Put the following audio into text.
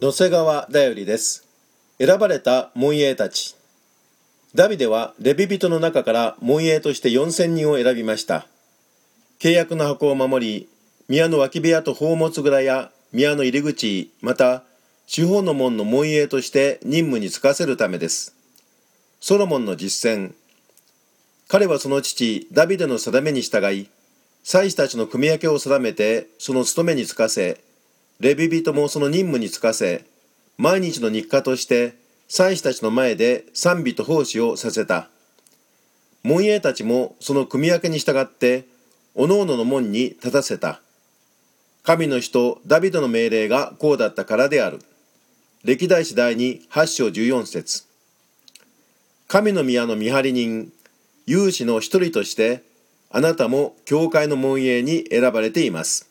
野瀬川だよりです。選ばれた門営たち。ダビデはレビ人の中から門営として4000人を選びました。契約の箱を守り宮の脇部屋と宝物蔵や宮の入り口また司法の門の門営として任務に就かせるためです。ソロモンの実践。彼はその父ダビデの定めに従い祭司たちの組み分けを定めてその務めに就かせレビ人もその任務に就かせ毎日の日課として祭司たちの前で賛美と奉仕をさせた。門営たちもその組み分けに従っておのおの門に立たせた。神の人ダビデの命令がこうだったからである。歴代史第に8章14節。神の宮の見張り人有志の一人としてあなたも教会の門営に選ばれています。